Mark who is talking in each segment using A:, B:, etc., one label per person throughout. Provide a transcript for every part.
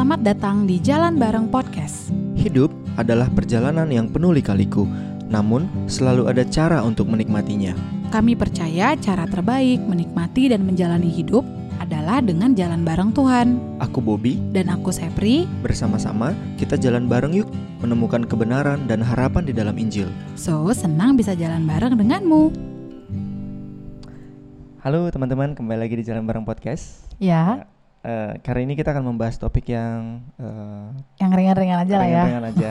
A: Selamat datang di Jalan Bareng Podcast.
B: Hidup adalah perjalanan yang penuh lika-liku, namun selalu ada cara untuk menikmatinya.
A: Kami percaya cara terbaik menikmati dan menjalani hidup adalah dengan jalan bareng Tuhan.
B: Aku Bobby,
A: Dan aku Sepri,
B: bersama-sama kita jalan bareng yuk menemukan kebenaran dan harapan di dalam Injil.
A: so senang bisa jalan bareng denganmu.
B: Halo teman-teman, kembali lagi di Jalan Bareng Podcast.
A: Ya,
B: Eh, kali ini kita akan membahas topik yang eh,
A: yang ringan-ringan aja lah ya.
B: ringan-ringan aja.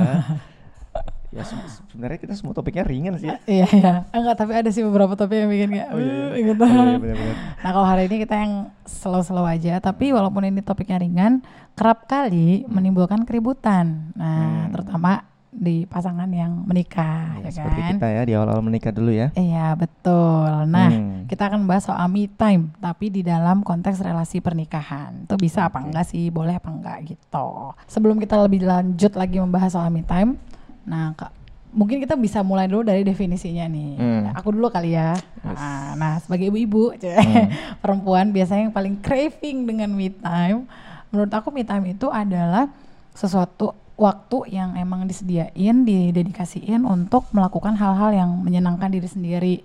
B: ya se- sebenarnya kita semua topiknya ringan sih.
A: Iya, iya. Enggak, tapi ada sih beberapa topik yang bikin kayak,
B: Oh, iya, iya.
A: "Uh," gitu.
B: Oh, iya, iya, benar-benar.
A: Nah kalau hari ini kita yang slow-slow aja, tapi walaupun ini topiknya ringan, kerap kali menimbulkan keributan. Nah,
B: Hmm.
A: terutama di pasangan yang menikah,
B: Ya,
A: ya
B: seperti
A: kan?
B: kita ya di awal-awal menikah dulu ya.
A: Iya betul. Nah
B: Hmm.
A: kita akan bahas soal me time, tapi di dalam konteks relasi pernikahan. Itu bisa apa
B: Oke.
A: enggak sih? Boleh apa enggak gitu. Sebelum kita lebih lanjut lagi membahas soal me time, nah Kak, mungkin kita bisa mulai dulu dari definisinya nih.
B: Hmm.
A: Nah, aku dulu kali ya.
B: Yes.
A: Nah, nah, sebagai ibu-ibu,
B: Hmm.
A: perempuan biasanya yang paling craving dengan me time. Menurut aku me time itu adalah sesuatu waktu yang emang disediain, didedikasiin untuk melakukan hal-hal yang menyenangkan diri sendiri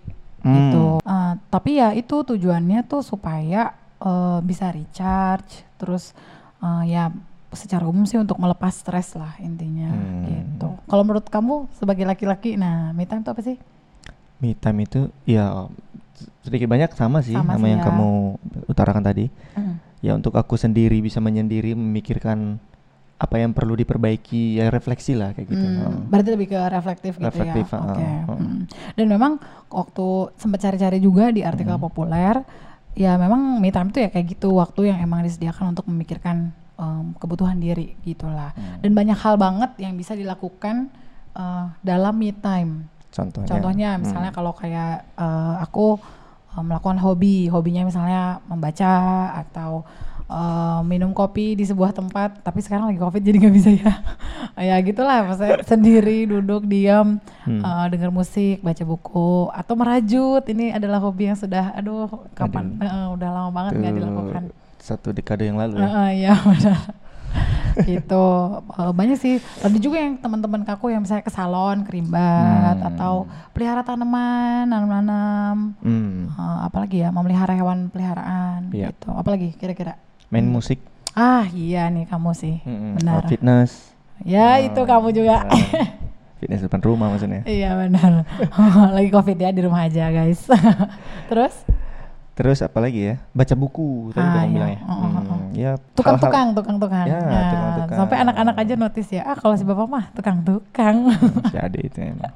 B: Hmm.
A: gitu. Eh, tapi ya itu tujuannya tuh supaya eh, bisa recharge, terus eh, ya secara umum sih untuk melepas stres lah intinya
B: Hmm.
A: gitu. Kalau menurut kamu sebagai laki-laki, nah me time itu apa sih?
B: Me time itu ya sedikit banyak sama sih
A: Sama
B: sama,
A: sih
B: yang
A: ya.
B: kamu utarakan tadi.
A: Hmm.
B: Ya untuk aku sendiri bisa menyendiri memikirkan apa yang perlu diperbaiki ya refleksi lah kayak gitu.
A: Hmm, berarti lebih ke reflektif gitu
B: Reflektif,
A: ya.
B: ah,
A: Oke.
B: ah.
A: hmm. Dan memang waktu sempat cari-cari juga di artikel
B: Hmm.
A: populer, ya memang me time itu ya kayak gitu waktu yang emang disediakan untuk memikirkan em, kebutuhan diri gitulah.
B: Hmm.
A: Dan banyak hal banget yang bisa dilakukan eh, dalam me time.
B: Contohnya.
A: Contohnya
B: Hmm.
A: misalnya kalau kayak eh, aku eh, melakukan hobi, hobinya misalnya membaca atau eh, minum kopi di sebuah tempat, tapi sekarang lagi covid jadi nggak bisa ya. ya gitulah, maksudnya sendiri duduk diam
B: Hmm.
A: eh, dengar musik, baca buku atau merajut. Ini adalah hobi yang sudah, aduh kapan, eh, udah lama banget nggak dilakukan.
B: Satu dekade yang lalu ya.
A: Heeh, Iya benar. gitu Eh, banyak sih ada juga yang teman-teman kaku yang misalnya ke salon kerimbat
B: Hmm.
A: atau pelihara tanaman nanam-nanam
B: Hmm.
A: Eh, apalagi ya memelihara hewan peliharaan
B: Iya.
A: gitu apalagi kira-kira
B: Main musik.
A: ah iya nih kamu sih
B: Hmm.
A: benar
B: Oh, fitness.
A: ya
B: Oh,
A: itu kamu juga
B: nah, fitness depan rumah maksudnya.
A: iya benar lagi covid ya di rumah aja guys terus
B: Terus apa lagi ya? Baca buku tadi
A: Ah,
B: kamu
A: iya.
B: bilang ya.
A: Oh, oh, oh.
B: Hmm, ya
A: tukang-tukang tukang-tukang
B: Ya,
A: Nah,
B: tukang-tukang.
A: sampai anak-anak aja notice ya ah kalau si bapak mah tukang-tukang
B: hal-hal- si ade itu emang.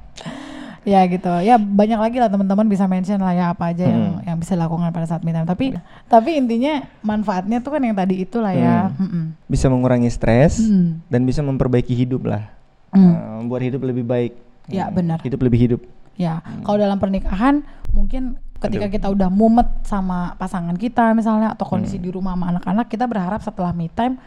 A: Ya gitu ya banyak lagi lah teman-teman bisa mention lah ya apa aja yang
B: Hmm.
A: yang bisa dilakukan pada saat me time tapi tapi intinya manfaatnya tuh kan yang tadi itulah ya
B: Hmm.
A: Mm-mm.
B: Bisa mengurangi stres
A: Hmm.
B: dan bisa memperbaiki hidup lah.
A: Hmm.
B: Eh, membuat hidup lebih baik.
A: Ya,
B: Hmm,
A: benar.
B: Hidup lebih hidup.
A: ya kalau dalam pernikahan mungkin ketika
B: Aduh.
A: kita udah mumet sama pasangan kita misalnya atau kondisi
B: Hmm.
A: di rumah sama anak-anak kita berharap setelah me time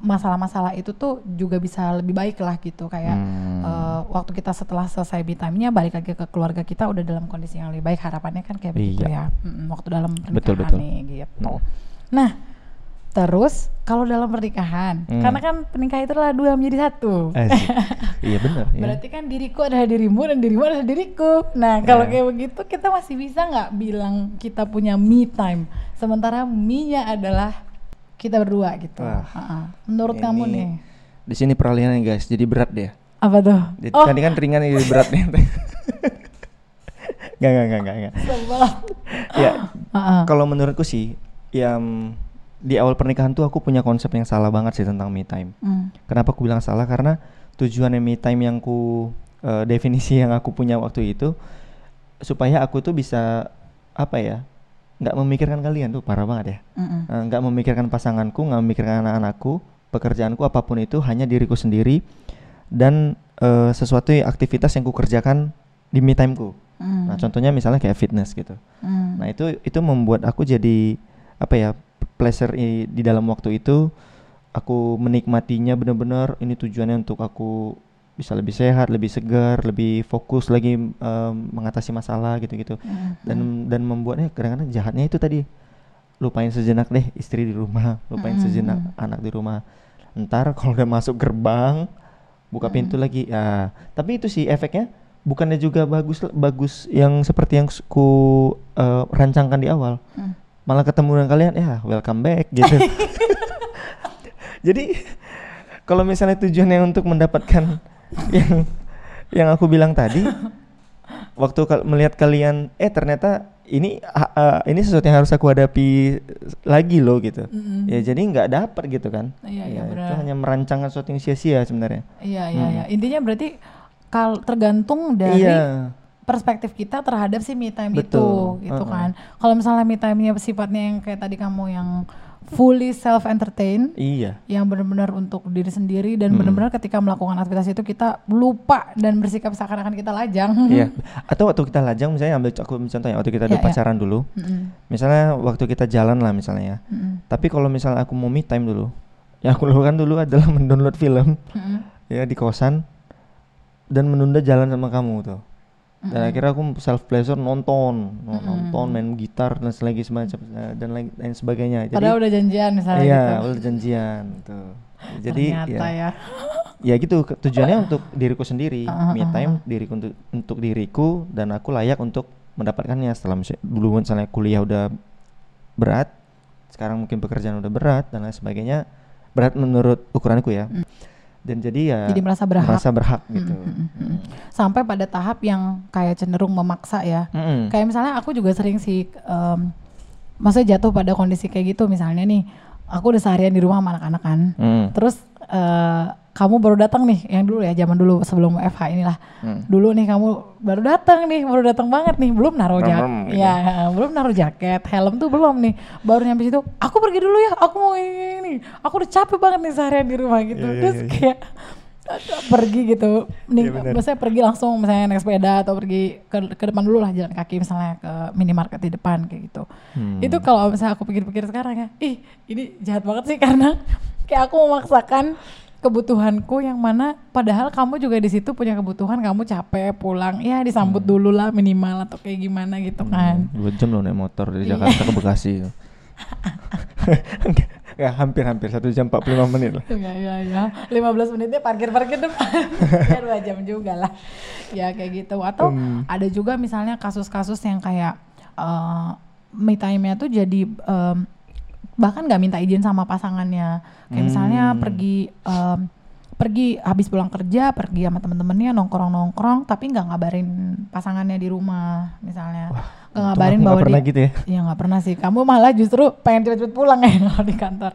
A: masalah-masalah itu tuh juga bisa lebih baik lah gitu kayak
B: Hmm.
A: eh, waktu kita setelah selesai me time-nya balik lagi ke keluarga kita udah dalam kondisi yang lebih baik harapannya kan kayak begitu
B: Iya.
A: ya Mm-mm, waktu dalam pernikahan
B: Betul, betul.
A: nih gitu.
B: Hmm.
A: Nah terus kalau dalam pernikahan
B: Hmm.
A: karena kan pernikahan itu adalah dua menjadi satu.
B: Asik. iya benar. ya.
A: Berarti kan diriku adalah dirimu dan dirimu adalah diriku. Nah kalau
B: Ya.
A: kayak begitu kita masih bisa nggak bilang kita punya me time, sementara me-nya adalah kita berdua gitu.
B: Wah,
A: Ha-ha. Menurut kamu
B: Ini
A: nih
B: Di sini peralihannya guys, jadi berat dia.
A: apa tuh?
B: Jadi
A: oh,
B: Tadi kan ringan jadi berat nih. Gak, gak, gak, gak, gak. Ya,
A: Ha-ha.
B: kalau menurutku sih, yang di awal pernikahan tuh aku punya konsep yang salah banget sih tentang me time.
A: Hmm.
B: Kenapa aku bilang salah? Karena tujuan me time yang ku eh, definisi yang aku punya waktu itu supaya aku tuh bisa apa ya? Nggak memikirkan kalian tuh parah banget ya.
A: Mm-mm.
B: Eh, nggak memikirkan pasanganku, nggak memikirkan anak-anakku, pekerjaanku apa pun itu hanya diriku sendiri dan eh, sesuatu aktivitas yang ku kerjakan di me timeku.
A: Mm.
B: Nah, contohnya misalnya kayak fitness gitu.
A: Mm.
B: Nah, itu itu membuat aku jadi apa ya? pleasure di dalam waktu itu aku menikmatinya benar-benar ini tujuannya untuk aku bisa lebih sehat, lebih segar, lebih fokus lagi em, mengatasi masalah gitu-gitu.
A: Mm.
B: Dan dan membuatnya kadang-kadang jahatnya itu tadi lupain sejenak deh istri di rumah, lupain
A: Mm,
B: sejenak anak di rumah. ntar kalau udah masuk gerbang buka
A: Mm.
B: pintu lagi ya tapi itu sih efeknya bukannya juga bagus bagus yang seperti yang ku eh, rancangkan di awal
A: Hmm.
B: malah ketemu dengan kalian ya welcome back gitu jadi kalau misalnya tujuannya untuk mendapatkan yang yang aku bilang tadi waktu kal- melihat kalian eh ternyata ini ah, ini sesuatu yang harus aku hadapi lagi loh gitu
A: Mm-mm.
B: ya jadi nggak dapat gitu kan
A: Iya, iya,
B: Ya, itu hanya merancangkan sesuatu yang sia-sia sebenarnya
A: Iya iya
B: Hmm.
A: iya. Intinya berarti kal tergantung dari
B: iya
A: perspektif kita terhadap si me time
B: Betul.
A: itu gitu
B: Uh-uh.
A: kan. Kalau misalnya me time-nya sifatnya yang kayak tadi kamu yang fully self entertain
B: iya
A: yang benar-benar untuk diri sendiri dan
B: Mm-mm.
A: benar-benar ketika melakukan aktivitas itu kita lupa dan bersikap seakan-akan kita lajang.
B: iya atau waktu kita lajang misalnya ambil aku ambil contoh ya waktu kita udah
A: iya.
B: pacaran dulu
A: Mm-mm.
B: misalnya waktu kita jalan lah misalnya ya
A: Mm-mm.
B: Tapi kalau misalnya aku mau me time dulu, yang aku lakukan dulu adalah mendownload film
A: Mm-mm.
B: ya di kosan dan menunda jalan sama kamu tuh. Dan akhirnya aku self pleasure nonton, no-
A: Mm-mm.
B: nonton, main gitar dan selagi semacam eh, dan lain, lain sebagainya. Jadi
A: Padahal udah janjian misalnya
B: iya,
A: gitu.
B: udah janjian tuh. Jadi
A: Ternyata
B: ya,
A: ya.
B: ya gitu tujuannya untuk diriku sendiri,
A: Ah, ah,
B: me
A: ah,
B: time diriku untuk untuk diriku dan aku layak untuk mendapatkannya setelah misalnya, dulu misalnya kuliah udah berat, sekarang mungkin pekerjaan udah berat dan lain sebagainya berat menurut ukuranku ya.
A: Mm.
B: Dan jadi ya
A: Jadi merasa berhak.
B: merasa berhak
A: Mm,
B: gitu.
A: mm, mm, mm. Sampai pada tahap yang kayak cenderung memaksa ya.
B: Mm-mm.
A: Kayak misalnya aku juga sering sih em, maksudnya jatuh pada kondisi kayak gitu misalnya nih aku udah seharian di rumah sama anak-anak kan.
B: Mm.
A: Terus eh, kamu baru datang nih yang dulu ya zaman dulu sebelum FH inilah.
B: Mm.
A: Dulu nih kamu baru datang nih, baru datang banget nih, belum naruh jaket.
B: gitu.
A: Ya, belum naruh jaket, helm tuh belum nih. Baru nyampe situ, aku pergi dulu ya, aku mau ini, ini. Aku udah capek banget nih seharian di rumah gitu.
B: Iya, iya,
A: Terus
B: iya.
A: kayak aduh, pergi gitu. Nih,
B: Iya, bener.
A: maksudnya pergi langsung misalnya naik sepeda atau pergi ke, ke depan dulu lah jalan kaki misalnya ke minimarket di depan kayak gitu.
B: Hmm.
A: Itu kalau misalnya aku pikir-pikir sekarang ya, ih ini jahat banget sih karena kayak aku memaksakan kebutuhanku yang mana padahal kamu juga di situ punya kebutuhan kamu capek pulang ya disambut dulu lah minimal atau kayak gimana gitu kan
B: Hmm, Dua jam loh naik motor dari
A: Iya.
B: Jakarta ke Bekasi. ya hampir-hampir satu jam 45 menit lah.
A: ya ya ya 15 menitnya parkir-parkir depan ya dua jam juga lah ya kayak gitu atau
B: Hmm.
A: ada juga misalnya kasus-kasus yang kayak eh me time-nya tuh jadi em, bahkan nggak minta izin sama pasangannya kayak misalnya
B: Hmm.
A: pergi em, pergi habis pulang kerja pergi sama temen-temennya nongkrong-nongkrong tapi nggak ngabarin pasangannya di rumah misalnya nggak ngabarin bahwa dia
B: gitu ya.
A: Nggak pernah sih. Kamu malah justru pengen cepet-cepet pulang ya kalau di kantor.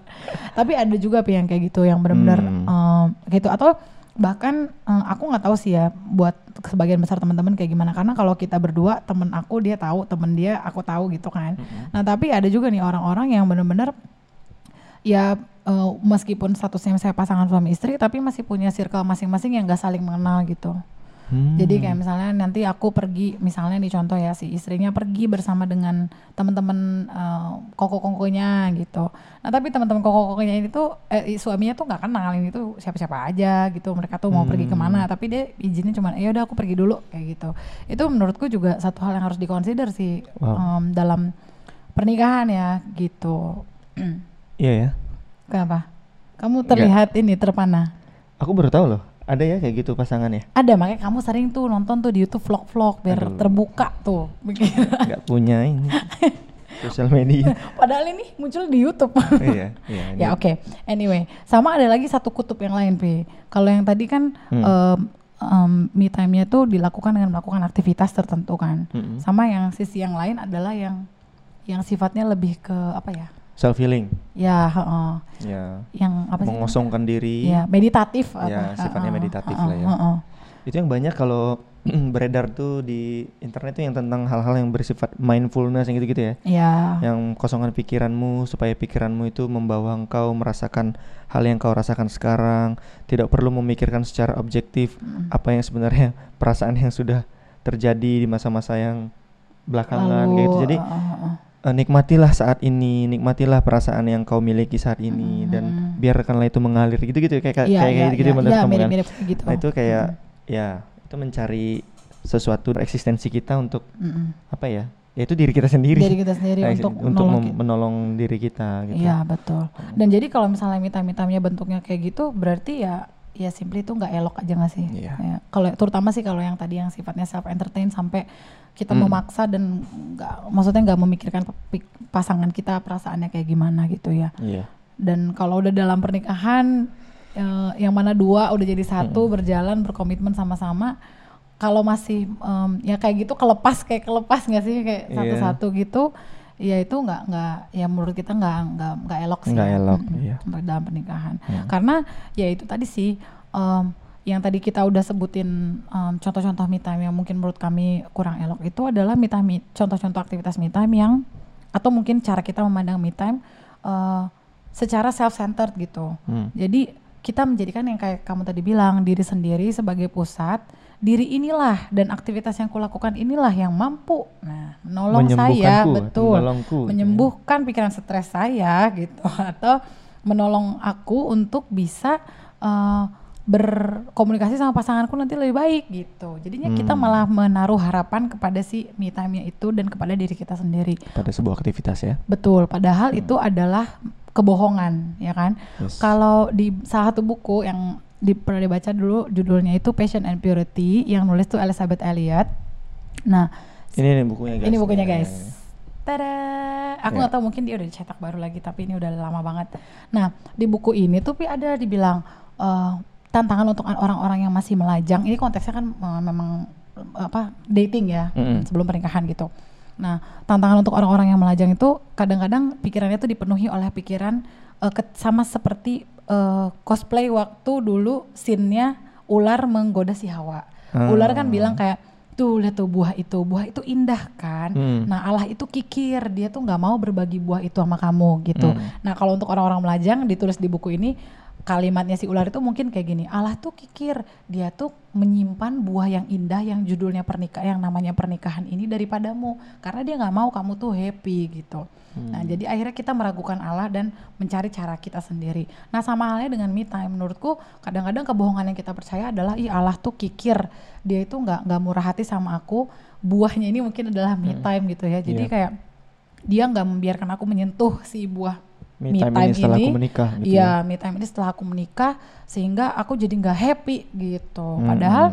A: Tapi ada juga yang kayak gitu yang benar-benar
B: Hmm.
A: em, gitu atau bahkan em, aku nggak tahu sih ya buat sebagian besar teman-teman kayak gimana karena kalau kita berdua temen aku dia tahu temen dia aku tahu gitu kan. Nah tapi ada juga nih orang-orang yang benar-benar ya eh, meskipun statusnya saya pasangan suami istri tapi masih punya circle masing-masing yang gak saling mengenal gitu.
B: Hmm.
A: Jadi kayak misalnya nanti aku pergi, misalnya nih contoh ya si istrinya pergi bersama dengan teman-teman eh, koko-kokonya gitu. Nah tapi teman-teman koko-kokonya ini tuh eh, suaminya tuh nggak kenal ini tuh siapa-siapa aja gitu. Mereka tuh mau pergi
B: Hmm.
A: ke mana, tapi dia izinnya cuma ya udah aku pergi dulu kayak gitu. Itu menurutku juga satu hal yang harus dikonsider sih
B: Wow.
A: em, dalam pernikahan ya gitu.
B: Iya ya.
A: Kenapa? Kamu terlihat ini terpana.
B: Aku baru tahu loh. Ada ya kayak gitu pasangannya.
A: Ada makanya kamu sering tuh nonton tuh di YouTube vlog-vlog biar
B: Aduh.
A: terbuka tuh.
B: Nggak punya ini sosial media.
A: Padahal ini muncul di YouTube.
B: iya, iya. ini-
A: ya oke. Anyway, sama ada lagi satu kutub yang lain, Pi. Kalau yang tadi kan
B: Hmm.
A: em, em, me time-nya tuh dilakukan dengan melakukan aktivitas tertentu kan.
B: Mm-mm.
A: Sama yang sisi yang lain adalah yang yang sifatnya lebih ke apa ya?
B: Self healing.
A: Ya, heeh.
B: Ya.
A: yang apa sih?
B: Mengosongkan diri.
A: Ya, meditatif
B: Ya,
A: apa?
B: sifatnya
A: Heeh,
B: meditatif
A: heeh,
B: lah ya.
A: heeh.
B: Itu yang banyak kalau beredar tuh di internet tuh yang tentang hal-hal yang bersifat mindfulness yang gitu-gitu ya.
A: Ya.
B: Yang kosongkan pikiranmu supaya pikiranmu itu membawa engkau merasakan hal yang kau rasakan sekarang, tidak perlu memikirkan secara objektif
A: Mm.
B: apa yang sebenarnya perasaan yang sudah terjadi di masa-masa yang belakangan kayak gitu.
A: Lalu,
B: Jadi
A: heeh, heeh.
B: Eh, nikmatilah saat ini, nikmatilah perasaan yang kau miliki saat ini dan
A: Mhm.
B: biarkanlah itu mengalir gitu-gitu kayak kayak
A: Iya,
B: kayak
A: iya,
B: gitu-gitu menurut
A: iya,
B: kamu kan.
A: gitu.
B: Nah, itu kayak ya itu mencari sesuatu eksistensi kita untuk
A: Mm-mm.
B: apa ya ya itu diri kita sendiri.
A: Diri kita sendiri
B: Nah,
A: untuk
B: untuk
A: menolong
B: menolong diri kita gitu.
A: Iya betul. Dan jadi kalau misalnya mita-mitanya bentuknya kayak gitu, berarti ya ya simply itu nggak elok aja nggak sih?
B: Iya.
A: Ya, kalau terutama sih kalau yang tadi yang sifatnya self entertain sampai kita
B: Hmm.
A: memaksa dan nggak, maksudnya nggak memikirkan pasangan kita perasaannya kayak gimana gitu ya.
B: Iya.
A: Dan kalau udah dalam pernikahan, eh, yang mana dua udah jadi satu berjalan berkomitmen sama-sama. Kalau masih em, ya kayak gitu kelepas kayak kelepas nggak sih kayak
B: Iya.
A: satu-satu gitu, ya itu nggak nggak ya menurut kita nggak nggak nggak elok sih.
B: Nggak
A: ya.
B: elok,
A: Mm-mm,
B: iya.
A: untuk dalam pernikahan.
B: Hmm.
A: Karena ya itu tadi sih em, yang tadi kita udah sebutin em, contoh-contoh me time yang mungkin menurut kami kurang elok itu adalah me time contoh-contoh aktivitas me time yang atau mungkin cara kita memandang me time eh, secara self-centered gitu.
B: Hmm.
A: Jadi kita menjadikan yang kayak kamu tadi bilang diri sendiri sebagai pusat, diri inilah dan aktivitas yang kulakukan inilah yang mampu, nah menolong saya betul,
B: gitu ya.
A: menyembuhkan pikiran stres saya gitu atau menolong aku untuk bisa eh, berkomunikasi sama pasanganku nanti lebih baik gitu. Jadinya kita
B: Hmm.
A: malah menaruh harapan kepada si me time itu dan kepada diri kita sendiri.
B: Pada sebuah aktivitas ya.
A: Betul, padahal itu adalah kebohongan, ya kan?
B: Yes.
A: Kalau di salah satu buku yang di, pernah dibaca dulu judulnya itu Passion and Purity yang nulis tuh Elizabeth Elliot. Nah,
B: Ini nih bukunya guys.
A: ini bukunya
B: Ya,
A: guys.
B: ya, ya.
A: Tada, aku nggak tahu mungkin dia udah dicetak baru lagi tapi ini udah lama banget. Nah, di buku ini tuh Pi ada dibilang eh, tantangan untuk orang-orang yang masih melajang. Ini konteksnya kan eh, memang apa dating ya
B: Mm-mm.
A: sebelum pernikahan gitu. Nah, tantangan untuk orang-orang yang melajang itu kadang-kadang pikirannya tuh dipenuhi oleh pikiran ke- sama seperti eh, cosplay waktu dulu scene-nya ular menggoda si Hawa. Ular kan
B: Ah.
A: bilang kayak tuh lihat tuh buah itu, buah itu indah kan.
B: Hmm.
A: Nah Allah itu kikir, dia tuh nggak mau berbagi buah itu sama kamu gitu.
B: Hmm.
A: Nah kalau untuk orang-orang melajang ditulis di buku ini kalimatnya si ular itu mungkin kayak gini, Allah tuh kikir, dia tuh menyimpan buah yang indah yang judulnya pernikahan, yang namanya pernikahan ini daripadamu, karena dia nggak mau kamu tuh happy gitu. Nah jadi akhirnya kita meragukan Allah dan mencari cara kita sendiri. Nah sama halnya dengan me time, menurutku kadang-kadang kebohongan yang kita percaya adalah ih Allah tuh kikir, dia itu nggak nggak murah hati sama aku, buahnya ini mungkin adalah me time gitu ya. Jadi
B: Iya.
A: kayak dia nggak membiarkan aku menyentuh si buah
B: Me time ini setelah aku menikah gitu
A: Iya, me time ini setelah aku menikah sehingga aku jadi nggak happy gitu.
B: Hmm.
A: Padahal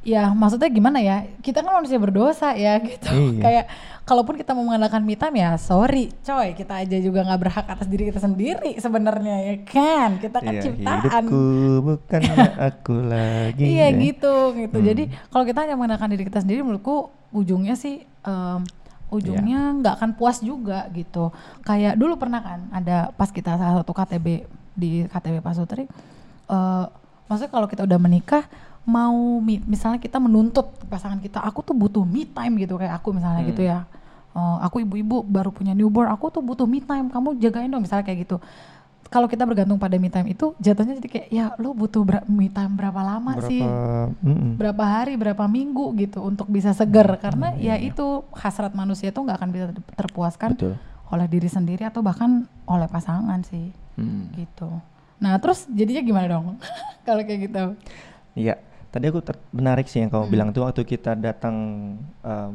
A: ya maksudnya gimana ya? Kita kan manusia berdosa ya gitu.
B: Iya.
A: Kayak kalaupun kita mau mengandalkan me time ya sorry coy, kita aja juga nggak berhak atas diri kita sendiri sebenarnya ya kan. Kita kan
B: Iya,
A: ciptaan.
B: hidupku bukan aku lagi.
A: Iya
B: ya.
A: gitu gitu.
B: Hmm.
A: Jadi kalau kita hanya mengandalkan diri kita sendiri menurutku ujungnya sih em, ujungnya
B: Iya.
A: nggak akan puas juga gitu. Kayak dulu pernah kan ada pas kita salah satu KTB di KTB Pasutri eh maksudnya kalau kita udah menikah mau mi- misalnya kita menuntut pasangan kita aku tuh butuh me time gitu kayak aku misalnya
B: Hmm.
A: gitu ya. Eh, aku ibu-ibu baru punya newborn, aku tuh butuh me time, kamu jagain dong misalnya kayak gitu. Kalau kita bergantung pada me time itu jatuhnya jadi kayak ya lu butuh ber- me time berapa lama
B: Berapa
A: sih?
B: mm-mm.
A: berapa hari, berapa minggu gitu untuk bisa seger karena
B: Hmm,
A: ya
B: iya,
A: itu hasrat manusia tuh nggak akan bisa ter- terpuaskan
B: Betul.
A: oleh diri sendiri atau bahkan oleh pasangan sih
B: Hmm.
A: gitu. Nah terus jadinya gimana dong kalau kayak gitu?
B: Iya, tadi aku menarik sih yang kamu
A: Mm.
B: bilang tuh waktu kita datang um,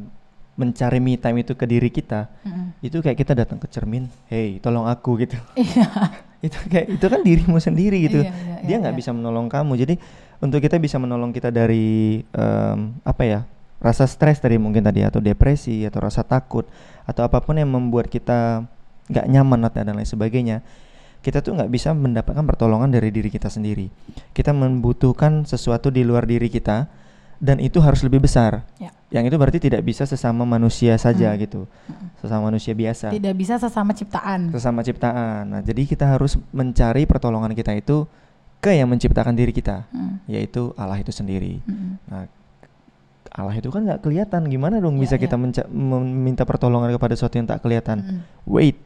B: mencari me time itu ke diri kita,
A: Mm-mm.
B: itu kayak kita datang ke cermin, hey tolong aku gitu.
A: Iya.
B: itu kayak itu kan dirimu sendiri gitu.
A: Iya, iya,
B: Dia
A: iya,
B: nggak
A: iya.
B: bisa menolong kamu. Jadi untuk kita bisa menolong kita dari em, apa ya rasa stres tadi mungkin tadi atau depresi atau rasa takut atau apa pun yang membuat kita nggak nyaman atau dan lain sebagainya kita tuh nggak bisa mendapatkan pertolongan dari diri kita sendiri kita membutuhkan sesuatu di luar diri kita dan itu harus lebih besar
A: Ya.
B: yang itu berarti tidak bisa sesama manusia saja
A: Hmm.
B: gitu sesama manusia biasa
A: Tidak bisa sesama ciptaan.
B: sesama ciptaan nah jadi kita harus mencari pertolongan kita itu ke yang menciptakan diri kita
A: Mm,
B: yaitu Allah itu sendiri
A: mm,
B: Nah, Allah itu kan nggak kelihatan. Gimana dong
A: Iya,
B: bisa
A: iya.
B: kita meminta pertolongan kepada sesuatu yang tak kelihatan?
A: mm.
B: Wait,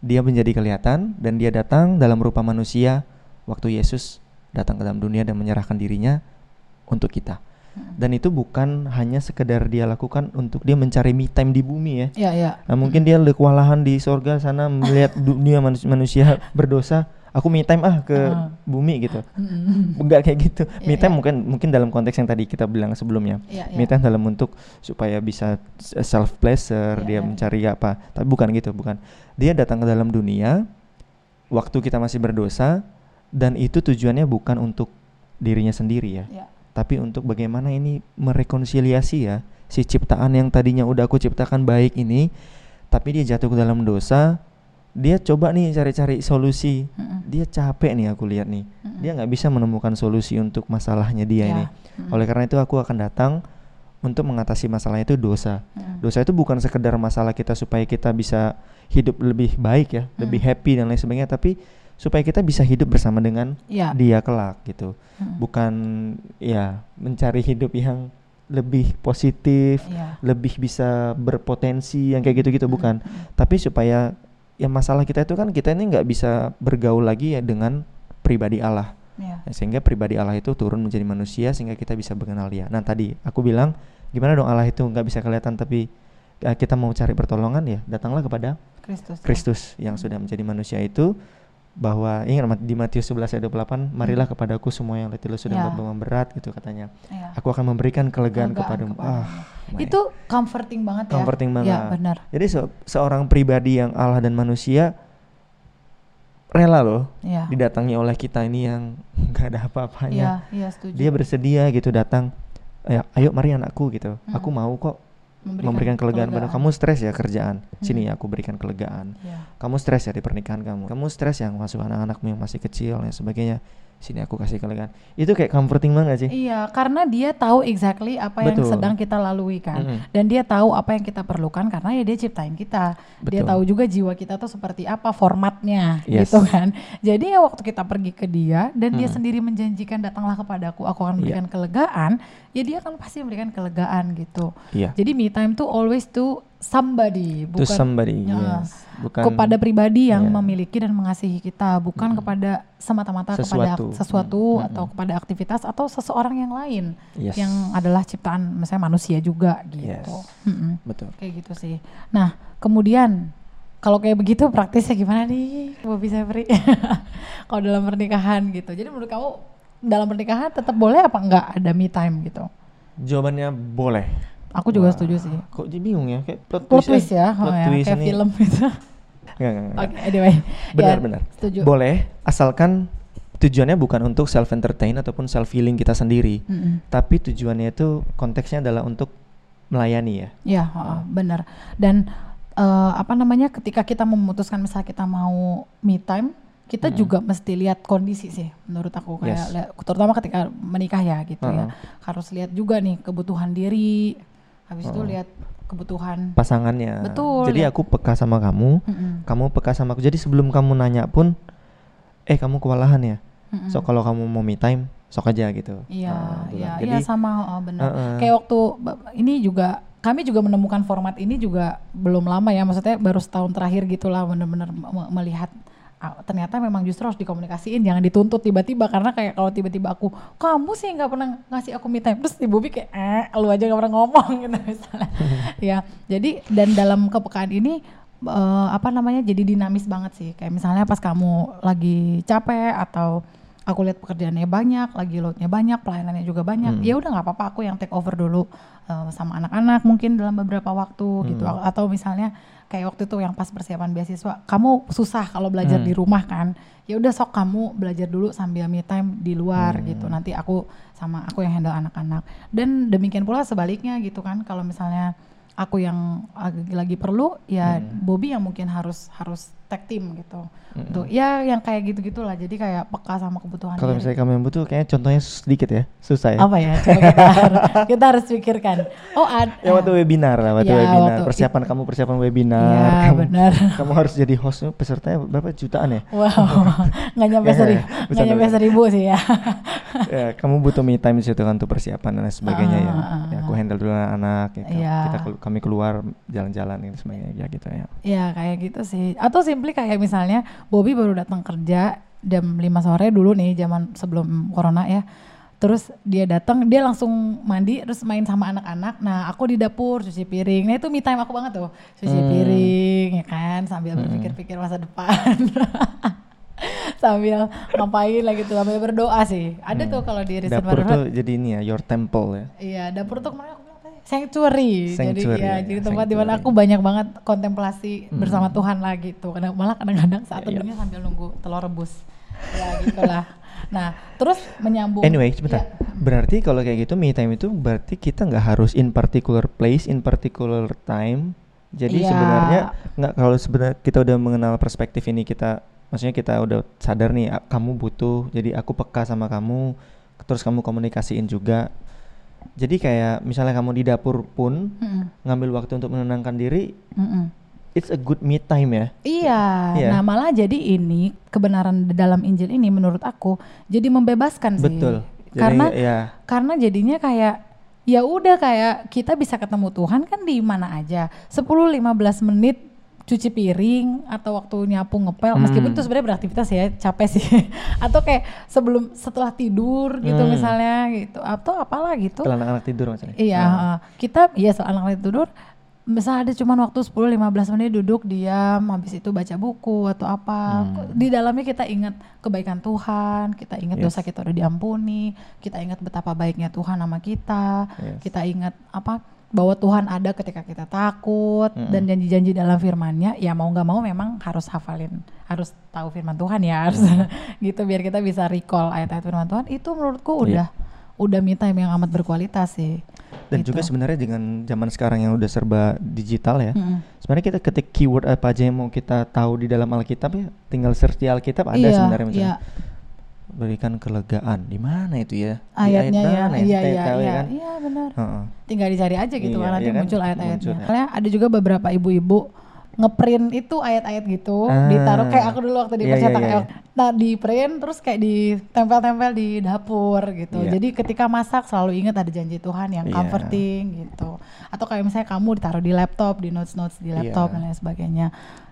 B: dia menjadi kelihatan dan dia datang dalam rupa manusia waktu Yesus datang ke dalam dunia dan menyerahkan dirinya untuk kita.
A: Mm.
B: Dan itu bukan hanya sekedar dia lakukan untuk dia mencari me time di bumi ya.
A: Ya ya.
B: Nah, mungkin dia udah kewalahan di sorga sana melihat dunia manusia, manusia berdosa. aku me time ah ke
A: Heeh.
B: bumi gitu. Enggak kayak gitu.
A: Iya,
B: me time
A: iya.
B: mungkin mungkin dalam konteks yang tadi kita bilang sebelumnya.
A: Iya,
B: Me
A: iya.
B: time dalam bentuk supaya bisa self pleasure,
A: Iya,
B: dia
A: iya.
B: mencari apa. Tapi bukan gitu, bukan. Dia datang ke dalam dunia waktu kita masih berdosa dan itu tujuannya bukan untuk dirinya sendiri ya,
A: Iya.
B: Tapi untuk bagaimana ini merekonsiliasi ya si ciptaan yang tadinya udah aku ciptakan baik ini, tapi dia jatuh ke dalam dosa, dia coba nih cari-cari solusi.
A: Mm-mm.
B: Dia capek nih aku lihat nih.
A: Mm-mm.
B: Dia nggak bisa menemukan solusi untuk masalahnya dia
A: Iya.
B: ini.
A: Mm-mm.
B: Oleh karena itu aku akan datang untuk mengatasi masalahnya itu dosa.
A: Mm-mm.
B: Dosa itu bukan sekedar masalah kita supaya kita bisa hidup lebih baik ya, lebih
A: Hmm.
B: happy dan lain sebagainya, tapi supaya kita bisa hidup bersama dengan
A: Iya.
B: dia kelak gitu.
A: Mm-mm.
B: Bukan ya mencari hidup yang lebih positif,
A: Iya.
B: lebih bisa berpotensi yang kayak gitu-gitu
A: Mm-mm.
B: bukan. Tapi supaya ya masalah kita itu kan kita ini nggak bisa bergaul lagi ya dengan pribadi Allah.
A: Iya.
B: Nah, sehingga pribadi Allah itu turun menjadi manusia sehingga kita bisa mengenal dia. Nah tadi aku bilang gimana dong Allah itu nggak bisa kelihatan tapi eh, kita mau cari pertolongan ya datanglah kepada
A: Kristus. ya.
B: Kristus yang sudah menjadi manusia itu bahwa ingat di Matius 11 ayat 28 marilah kepadaku semua yang letih lesu dan
A: Ya.
B: beban berat gitu katanya
A: Iya.
B: aku akan memberikan kelegaan,
A: Kelegaan
B: kepadamu ah my.
A: Itu comforting banget ya.
B: Comforting
A: Iya,
B: banget.
A: benar.
B: jadi se- seorang pribadi yang Allah dan manusia rela loh
A: Iya.
B: didatangi oleh kita ini yang nggak ada apa-apanya
A: Iya, iya setuju.
B: dia bersedia gitu datang ya ayo mari anakku gitu aku
A: Mm-mm.
B: mau kok memberikan kelegaan pada kamu stres ya kerjaan. Sini
A: Mm.
B: aku berikan kelegaan.
A: Iya.
B: kamu stres ya di pernikahan kamu. Kamu stres yang masuk anak-anakmu yang masih kecil dan sebagainya sini aku kasih kelegaan itu kayak comforting banget sih
A: Iya, karena dia tahu exactly apa yang
B: Betul.
A: sedang kita lalui kan.
B: Mm-mm.
A: Dan dia tahu apa yang kita perlukan karena ya dia ciptain kita. Dia
B: Betul.
A: tahu juga jiwa kita tuh seperti apa formatnya
B: Yes.
A: gitu kan. Jadi ya waktu kita pergi ke dia dan dia
B: Mm.
A: sendiri menjanjikan datanglah kepadaku, aku
B: Iya.
A: akan memberikan kelegaan, ya dia akan pasti memberikan kelegaan gitu.
B: iya
A: Jadi me time tuh always to somebody,
B: to
A: bukan
B: somebody
A: Ya.
B: yes bukan
A: kepada pribadi yang
B: Iya.
A: memiliki dan mengasihi kita, bukan
B: Mm.
A: kepada semata-mata kepada
B: Sesuatu. Mm,
A: atau
B: mm.
A: kepada aktivitas atau seseorang yang lain
B: yes
A: yang adalah ciptaan misalnya manusia juga gitu.
B: Yes.
A: Mm-mm.
B: betul
A: Kayak gitu sih. Nah, kemudian kalau kayak begitu praktisnya gimana nih, Bobby Severi? kalau dalam pernikahan gitu. Jadi menurut kamu dalam pernikahan tetap boleh apa enggak ada me time gitu?
B: jawabannya boleh
A: Aku juga
B: Wah,
A: setuju sih.
B: kok jadi bingung ya kayak plot,
A: Plot
B: twist,
A: twist ya,
B: plot
A: oh ya,
B: twist
A: kayak
B: ini.
A: film gitu.
B: Nggak, nggak, nggak.
A: Oke, anyway.
B: benar
A: Ya,
B: benar
A: Setuju.
B: boleh asalkan tujuannya bukan untuk self entertain ataupun self healing kita sendiri
A: Mm-mm.
B: tapi tujuannya itu konteksnya adalah untuk melayani ya
A: Ya, heeh, benar. Dan eh, apa namanya ketika kita memutuskan misalnya kita mau me time, kita
B: Mm-mm.
A: juga mesti lihat kondisi sih menurut aku kayak
B: Yes.
A: terutama ketika menikah ya gitu ya.
B: Heeh.
A: Harus lihat juga nih kebutuhan diri. Habis itu
B: Heeh.
A: lihat kebutuhan
B: pasangannya
A: Betul,
B: jadi aku peka sama kamu
A: Mm-mm,
B: kamu peka sama aku jadi sebelum kamu nanya pun eh kamu kewalahan ya
A: mm-mm.
B: so kalau kamu mau me time sok aja gitu
A: Iya,
B: Nah,
A: iya,
B: bilang.
A: iya sama oh, benar.
B: Heeh.
A: Kayak waktu ini juga kami juga menemukan format ini juga belum lama ya, maksudnya baru setahun terakhir gitulah benar-benar me- melihat ternyata memang justru harus dikomunikasiin, jangan dituntut tiba-tiba karena kayak kalau tiba-tiba aku kamu sih nggak pernah ngasih aku me time, terus si Bobi kayak eh lu aja nggak pernah ngomong gitu misalnya. ya, jadi dan dalam kepekaan ini eh, apa namanya jadi dinamis banget sih, kayak misalnya pas kamu lagi capek atau aku lihat pekerjaannya banyak, lagi loadnya banyak, pelayanannya juga banyak.
B: Hmm.
A: Ya udah nggak apa-apa aku yang take over dulu eh, sama anak-anak mungkin dalam beberapa waktu gitu.
B: Hmm.
A: Atau misalnya kayak waktu itu yang pas persiapan beasiswa, kamu susah kalau belajar
B: Hmm.
A: di rumah kan. Ya udah sok kamu belajar dulu sambil me time di luar
B: Hmm.
A: gitu. Nanti aku sama aku yang handle anak-anak. Dan demikian pula sebaliknya gitu kan. Kalau misalnya aku yang lagi, lagi perlu ya
B: Hmm.
A: Bobby yang mungkin harus harus tag team gitu.
B: Mm-mm.
A: Tuh, ya yang kayak gitu-gitulah. Jadi kayak peka sama kebutuhan
B: kalau misalnya kamu yang butuh kayaknya contohnya sedikit ya susah ya
A: apa ya? Coba kita, harus, kita harus pikirkan. Oh, ada.
B: ya waktu webinar lah waktu
A: Ya,
B: webinar
A: waktu
B: persiapan kamu persiapan webinar
A: Iya,
B: kamu,
A: benar.
B: kamu harus jadi host pesertanya berapa jutaan ya
A: Wow, nggak nyampe
B: Ya,
A: seri,
B: ya,
A: nggak nyampe
B: bercanda.
A: seribu sih ya.
B: ya, kamu butuh me time di situ kan untuk persiapan dan lain sebagainya ya.
A: Ah, ah,
B: ya.
A: ah.
B: Aku handle dulu anak-anak, ya, ka-
A: Iya.
B: kita kami keluar jalan-jalan dan sebagainya ya gitu ya.
A: Ya kayak gitu sih. Atau simply kayak misalnya Bobby baru datang kerja jam 5 sore dulu nih zaman sebelum corona ya. Terus dia datang, dia langsung mandi, terus main sama anak-anak. Nah, aku di dapur cuci piring. Nah, itu me time aku banget tuh. Cuci
B: Hmm.
A: piring ya kan sambil
B: Hmm.
A: berpikir-pikir masa depan. sambil ngapain lah gitu sambil berdoa sih ada tuh kalau di
B: Hmm. Dapur tuh jadi ini ya, your temple ya.
A: Iya, dapur tuh kemarin aku tadi, sanctuary. Jadi
B: Sanctuary,
A: ya,
B: ya,
A: jadi
B: ya,
A: tempat di mana
B: sanctuary.
A: aku banyak banget kontemplasi
B: Hmm.
A: bersama Tuhan lah gitu. Kadang malah kadang-kadang saat
B: Iya, iya.
A: teduhnya sambil nunggu telur rebus. Ya gitulah. Nah, terus menyambung
B: Anyway, sebentar.
A: Ya,
B: Berarti kalau kayak gitu me time itu berarti kita nggak harus in particular place, in particular time. Jadi
A: Iya.
B: sebenarnya nggak kalau sebenarnya kita udah mengenal perspektif ini kita, maksudnya kita udah sadar nih, "Ah, kamu butuh, jadi aku peka sama kamu, terus kamu komunikasiin juga. Jadi kayak misalnya kamu di dapur pun
A: Mm-mm,
B: ngambil waktu untuk menenangkan diri,
A: mm-mm.
B: it's a good me time ya.
A: Iya,
B: Iya.
A: nah malah jadi ini kebenaran dalam Injil ini menurut aku jadi membebaskan sih.
B: Betul. Jadi
A: Karena
B: ya
A: karena jadinya kayak ya udah kayak kita bisa ketemu Tuhan kan di mana aja 10-15 menit cuci piring atau waktu nyapu ngepel meskipun
B: Hmm.
A: itu sebenarnya beraktivitas ya capek sih atau kayak sebelum setelah tidur gitu
B: Hmm.
A: misalnya gitu atau apalah gitu
B: setelah anak-anak tidur maksudnya.
A: iya uh, kita iya setelah anak tidur misalnya ada cuman waktu 10-15 menit duduk diam habis itu baca buku atau apa
B: Hmm.
A: di dalamnya kita ingat kebaikan Tuhan kita ingat
B: Yes.
A: dosa kita udah diampuni kita ingat betapa baiknya Tuhan sama kita
B: Yes.
A: kita ingat apa bahwa Tuhan ada ketika kita takut
B: Mm-mm.
A: dan janji-janji dalam firman-Nya ya mau nggak mau memang harus hafalin harus tahu firman Tuhan ya harus gitu biar kita bisa recall ayat-ayat firman Tuhan itu menurutku
B: Iya.
A: udah udah me time yang amat berkualitas sih
B: Dan
A: Gitu.
B: juga sebenarnya dengan zaman sekarang yang udah serba digital ya,
A: Mm-mm.
B: sebenarnya kita ketik keyword apa aja yang mau kita tahu di dalam Alkitab ya, tinggal search di Alkitab ada
A: Iya,
B: sebenarnya misalnya.
A: iya.
B: Berikan kelegaan di mana itu ya? Di
A: ayatnya
B: ayat
A: ya
B: mana
A: iya iya
B: ya
A: iya
B: kan?
A: iya benar
B: Heeh.
A: tinggal dicari aja gitu
B: Iya,
A: kan nanti
B: iya kan?
A: muncul ayat-ayatnya
B: ya.
A: Soalnya ada juga beberapa ibu-ibu ngeprint itu ayat-ayat gitu
B: Ah.
A: ditaruh kayak aku dulu waktu di
B: Iya, iya,
A: percetakan
B: iya,
A: El. nah di print terus kayak ditempel-tempel di dapur gitu
B: Iya.
A: jadi ketika masak selalu ingat ada janji Tuhan yang
B: Iya.
A: comforting gitu atau kayak misalnya kamu ditaruh di laptop di notes notes di laptop
B: Iya.
A: dan lain sebagainya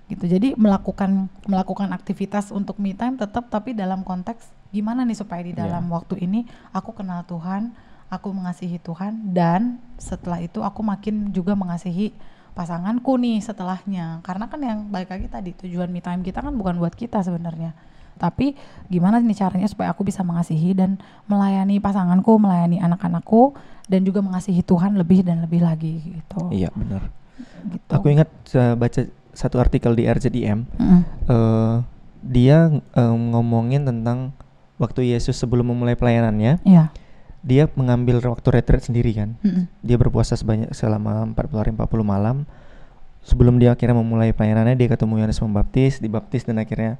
A: gitu jadi melakukan melakukan aktivitas untuk me time tetap tapi dalam konteks gimana nih supaya di
B: Iya.
A: dalam waktu ini aku kenal Tuhan aku mengasihi Tuhan dan setelah itu aku makin juga mengasihi pasanganku nih setelahnya karena kan yang balik lagi tadi tujuan me time kita kan bukan buat kita sebenarnya tapi gimana nih caranya supaya aku bisa mengasihi dan melayani pasanganku melayani anak-anakku dan juga mengasihi Tuhan lebih dan lebih lagi gitu
B: Iya benar.
A: gitu
B: Aku ingat uh, baca satu artikel di RZIM,
A: Mm-mm.
B: eh, dia eh, ngomongin tentang waktu Yesus sebelum memulai pelayanannya,
A: Iya.
B: dia mengambil waktu retreat sendiri kan.
A: Mm-mm.
B: dia berpuasa sebanyak selama 40 hari 40 malam sebelum dia akhirnya memulai pelayanannya dia ketemu Yohanes Pembaptis dibaptis dan akhirnya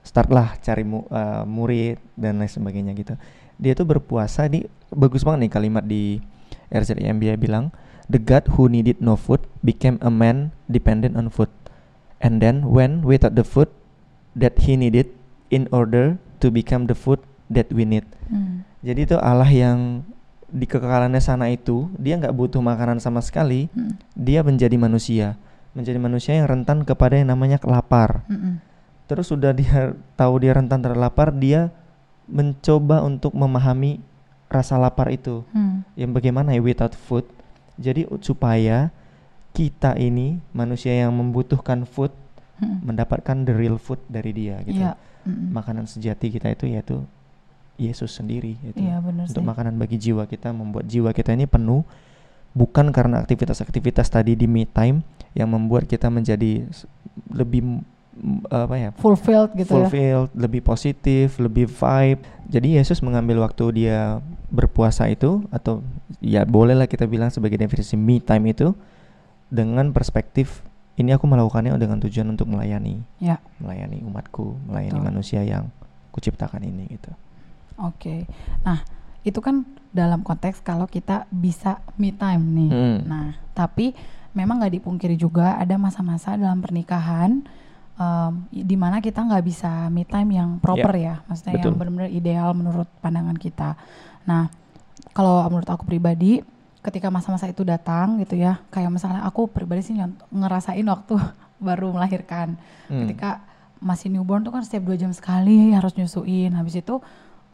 B: startlah cari mu- uh, murid dan lain sebagainya gitu dia tuh berpuasa di bagus banget nih kalimat di RZIM dia bilang the God who needed no food became a man dependent on food and then when without the food that he needed in order to become the food that we need
A: Mm.
B: jadi itu Allah yang di kekekalannya sana itu dia nggak butuh makanan sama sekali.
A: Mm.
B: Dia menjadi manusia, menjadi manusia yang rentan kepada yang namanya lapar.
A: Mm-mm.
B: Terus sudah dia tahu dia rentan terhadap lapar, dia mencoba untuk memahami rasa lapar itu.
A: Mm.
B: Yang bagaimana ya without food. Jadi supaya kita ini manusia yang membutuhkan food
A: Mm.
B: mendapatkan the real food dari dia gitu.
A: Iya. Mm-mm.
B: Makanan sejati kita itu yaitu Yesus sendiri gitu.
A: Iya benar
B: untuk
A: sih.
B: makanan bagi jiwa kita membuat jiwa kita ini penuh bukan karena aktivitas-aktivitas tadi di me time yang membuat kita menjadi lebih apa ya
A: Fulfilled gitu ya.
B: fulfilled lebih positif lebih vibe jadi Yesus mengambil waktu dia berpuasa itu atau ya bolehlah kita bilang sebagai definisi me time itu dengan perspektif ini aku melakukannya dengan tujuan untuk melayani
A: Ya.
B: melayani umatku melayani
A: Betul.
B: manusia yang kuciptakan ini gitu
A: Oke. Nah, itu kan dalam konteks kalau kita bisa me time nih.
B: Hmm.
A: Nah, tapi memang nggak dipungkiri juga ada masa-masa dalam pernikahan em, di mana kita nggak bisa me time yang proper ya, maksudnya yang
B: betul.
A: benar-benar ideal menurut pandangan kita. Nah, kalau menurut aku pribadi, ketika masa-masa itu datang gitu ya, kayak misalnya aku pribadi sih ngerasain waktu baru melahirkan,
B: Hmm.
A: ketika masih newborn tuh kan setiap dua jam sekali harus nyusuin, habis itu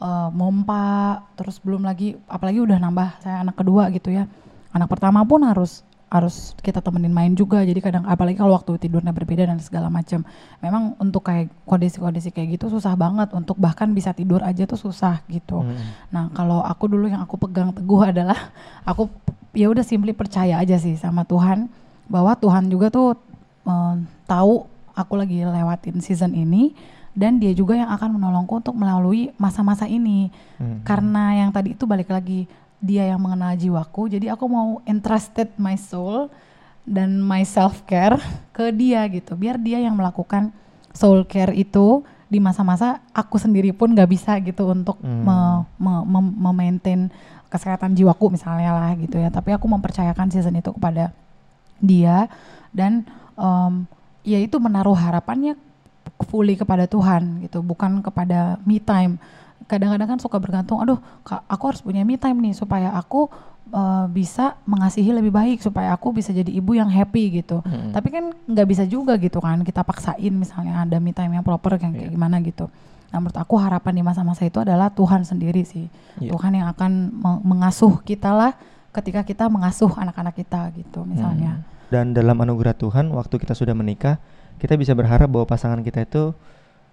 A: eh, mompa, terus belum lagi, apalagi udah nambah saya anak kedua gitu ya, anak pertama pun harus harus kita temenin main juga. Jadi kadang apalagi kalau waktu tidurnya berbeda dan segala macam memang untuk kayak kondisi-kondisi kayak gitu susah banget. Untuk bahkan bisa tidur aja tuh susah gitu.
B: Hmm.
A: nah kalau aku dulu yang aku pegang teguh adalah aku ya udah simply percaya aja sih sama Tuhan. Bahwa Tuhan juga tuh eh, tahu aku lagi lewatin season ini. Dan dia juga yang akan menolongku untuk melalui masa-masa ini.
B: Hmm.
A: karena yang tadi itu balik lagi dia yang mengenal jiwaku jadi aku mau entrusted my soul dan my self care ke dia gitu. Biar dia yang melakukan soul care itu di masa-masa aku sendiri pun nggak bisa gitu untuk
B: Hmm.
A: me- me- mem- memaintain kesehatan jiwaku misalnya lah gitu ya. Tapi aku mempercayakan season itu kepada dia dan em, ya itu menaruh harapannya fully kepada Tuhan gitu bukan kepada me time kadang-kadang kan suka bergantung aduh Kak, aku harus punya me time nih supaya aku eh, bisa mengasihi lebih baik supaya aku bisa jadi ibu yang happy gitu
B: Hmm.
A: tapi kan nggak bisa juga gitu kan kita paksain misalnya ada me time yang proper kayak
B: Iya.
A: gimana gitu nah menurut aku harapan di masa-masa itu adalah Tuhan sendiri sih
B: Iya.
A: Tuhan yang akan me- mengasuh kita lah ketika kita mengasuh anak-anak kita gitu misalnya
B: Hmm. Dan dalam anugerah Tuhan, waktu kita sudah menikah, kita bisa berharap bahwa pasangan kita itu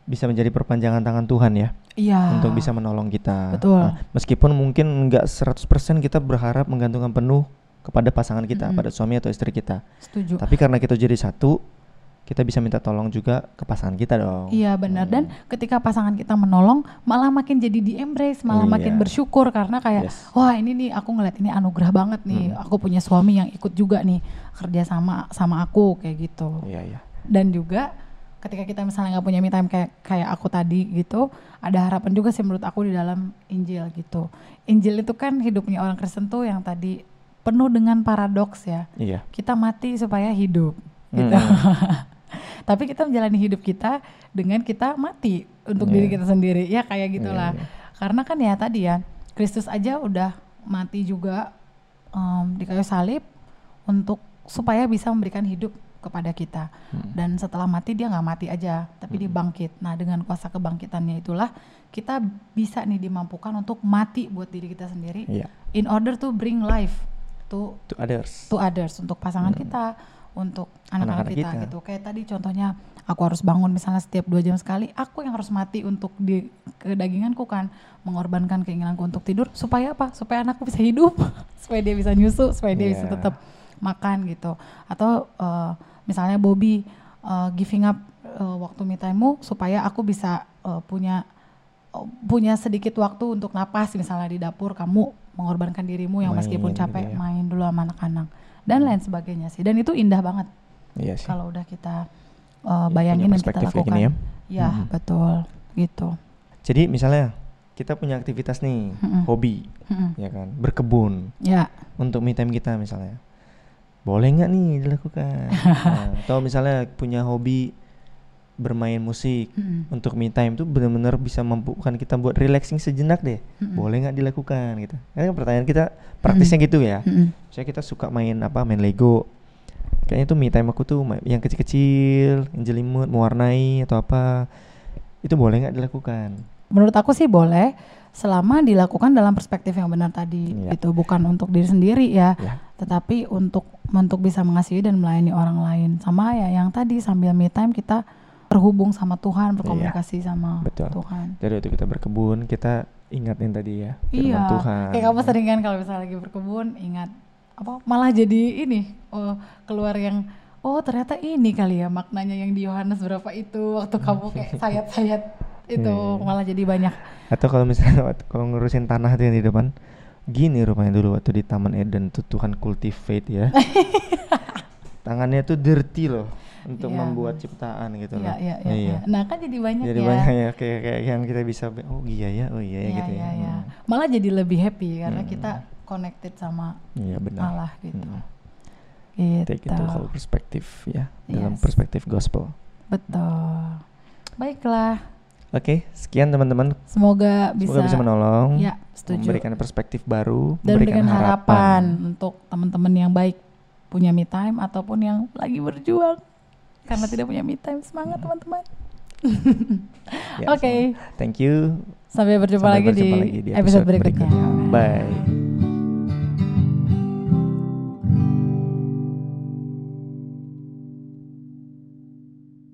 B: bisa menjadi perpanjangan tangan Tuhan ya,
A: iya
B: untuk bisa menolong kita.
A: Betul.
B: Nah, meskipun mungkin nggak 100% kita berharap menggantungkan penuh kepada pasangan kita,
A: Mm-mm.
B: pada suami atau istri kita.
A: setuju
B: Tapi karena kita jadi satu, kita bisa minta tolong juga ke pasangan kita dong.
A: Iya benar dan
B: Hmm.
A: ketika pasangan kita menolong malah makin jadi di embrace malah makin
B: Iya.
A: bersyukur karena kayak
B: Yes.
A: wah ini nih aku ngeliat ini anugerah banget nih
B: Hmm.
A: aku punya suami yang ikut juga nih kerja sama sama aku kayak gitu
B: Iya, iya.
A: dan juga ketika kita misalnya nggak punya me time kayak kayak aku tadi gitu ada harapan juga sih menurut aku di dalam Injil gitu Injil itu kan hidupnya orang Kristen tuh yang tadi penuh dengan paradoks ya
B: Iya.
A: kita mati supaya hidup gitu.
B: Mm.
A: Tapi kita menjalani hidup kita dengan kita mati untuk
B: Iya.
A: diri kita sendiri. Ya kayak gitulah.
B: Iya,
A: Karena kan ya tadi ya Kristus aja udah mati juga em, di kayu salib untuk supaya bisa memberikan hidup kepada kita.
B: Hmm.
A: Dan setelah mati dia nggak mati aja, tapi dia bangkit. Nah dengan kuasa kebangkitannya itulah kita bisa nih dimampukan untuk mati buat diri kita sendiri
B: Iya.
A: in order to bring life to
B: To others.
A: to others untuk pasangan
B: Hmm.
A: kita untuk anak-anak kita,
B: kita.
A: gitu kayak tadi contohnya aku harus bangun misalnya setiap dua jam sekali aku yang harus mati untuk di kedaginganku kan mengorbankan keinginanku untuk tidur supaya apa supaya anakku bisa hidup supaya dia bisa nyusu supaya dia bisa
B: Iya.
A: tetap makan gitu atau eh, misalnya Bobby eh, giving up eh, waktu me time-mu supaya aku bisa eh, punya eh, punya sedikit waktu untuk napas misalnya di dapur kamu mengorbankan dirimu yang meskipun
B: Main
A: capek
B: gitu ya.
A: main dulu sama anak-anak dan lain sebagainya sih dan itu indah banget
B: Iya sih.
A: kalau udah kita uh,
B: Ya,
A: bayangin dan kita lakukan
B: ya.
A: ya
B: Mhm.
A: betul gitu
B: Jadi misalnya kita punya aktivitas nih,
A: Mm-mm.
B: hobi,
A: Mm-mm.
B: ya kan, berkebun
A: ya
B: untuk me time kita misalnya. Boleh nggak nih dilakukan? Nah, atau misalnya punya hobi bermain musik
A: Mm-mm.
B: untuk me time tuh benar-benar bisa mampukan kita buat relaxing sejenak deh.
A: Mm-mm.
B: Boleh nggak dilakukan gitu? Kan pertanyaan kita praktisnya gitu ya.
A: Mm-mm.
B: Saya kita suka main apa? Main Lego. Kayaknya tuh me time aku tuh yang kecil-kecil, yang jelimut, mewarnai atau apa. Itu boleh nggak dilakukan?
A: menurut aku sih boleh selama dilakukan dalam perspektif yang benar tadi
B: Iya.
A: gitu bukan untuk diri sendiri ya
B: Ya.
A: tetapi untuk untuk bisa mengasihi dan melayani orang lain sama ya yang tadi sambil me time kita terhubung sama Tuhan berkomunikasi sama
B: Betul.
A: Tuhan
B: Jadi waktu kita berkebun kita ingatin tadi ya firman
A: Iya,
B: Tuhan.
A: kayak kamu sering kan kalau misalnya lagi berkebun ingat apa malah jadi ini oh, keluar yang oh ternyata ini kali ya maknanya yang di Yohanes berapa itu waktu kamu kayak sayat-sayat itu
B: Iya, iya.
A: malah jadi banyak.
B: Atau kalau misalnya kalau ngurusin tanah tuh yang di depan gini rupanya dulu waktu di Taman Eden tuh Tuhan cultivate ya. Tangannya tuh dirty loh untuk
A: Iya.
B: membuat ciptaan gitu
A: Iya,
B: loh.
A: iya, iya, iya. Nah kan jadi banyak
B: Jadi
A: ya.
B: banyak ya kayak kayak yang kita bisa oh iya ya, oh iya ya
A: Iya,
B: gitu ya.
A: iya, iya.
B: Hmm.
A: Malah jadi lebih happy karena
B: Hmm.
A: kita connected sama
B: Iya benar.
A: Allah gitu.
B: Hmm.
A: Gitu.
B: Take itu whole perspektif ya dalam
A: Yes.
B: perspektif gospel.
A: Betul. Baiklah,
B: Oke, sekian teman-teman.
A: semoga bisa,
B: Semoga bisa menolong.
A: Ya, setuju.
B: memberikan perspektif baru,
A: dan
B: memberikan
A: memberikan harapan untuk teman-teman yang baik punya me time ataupun yang lagi berjuang karena tidak punya me time. Semangat
B: Hmm.
A: teman-teman.
B: Ya,
A: Oke.
B: Thank you.
A: Sampai berjumpa,
B: Sampai
A: lagi,
B: berjumpa
A: di
B: lagi di
A: episode berikutnya.
B: Bye.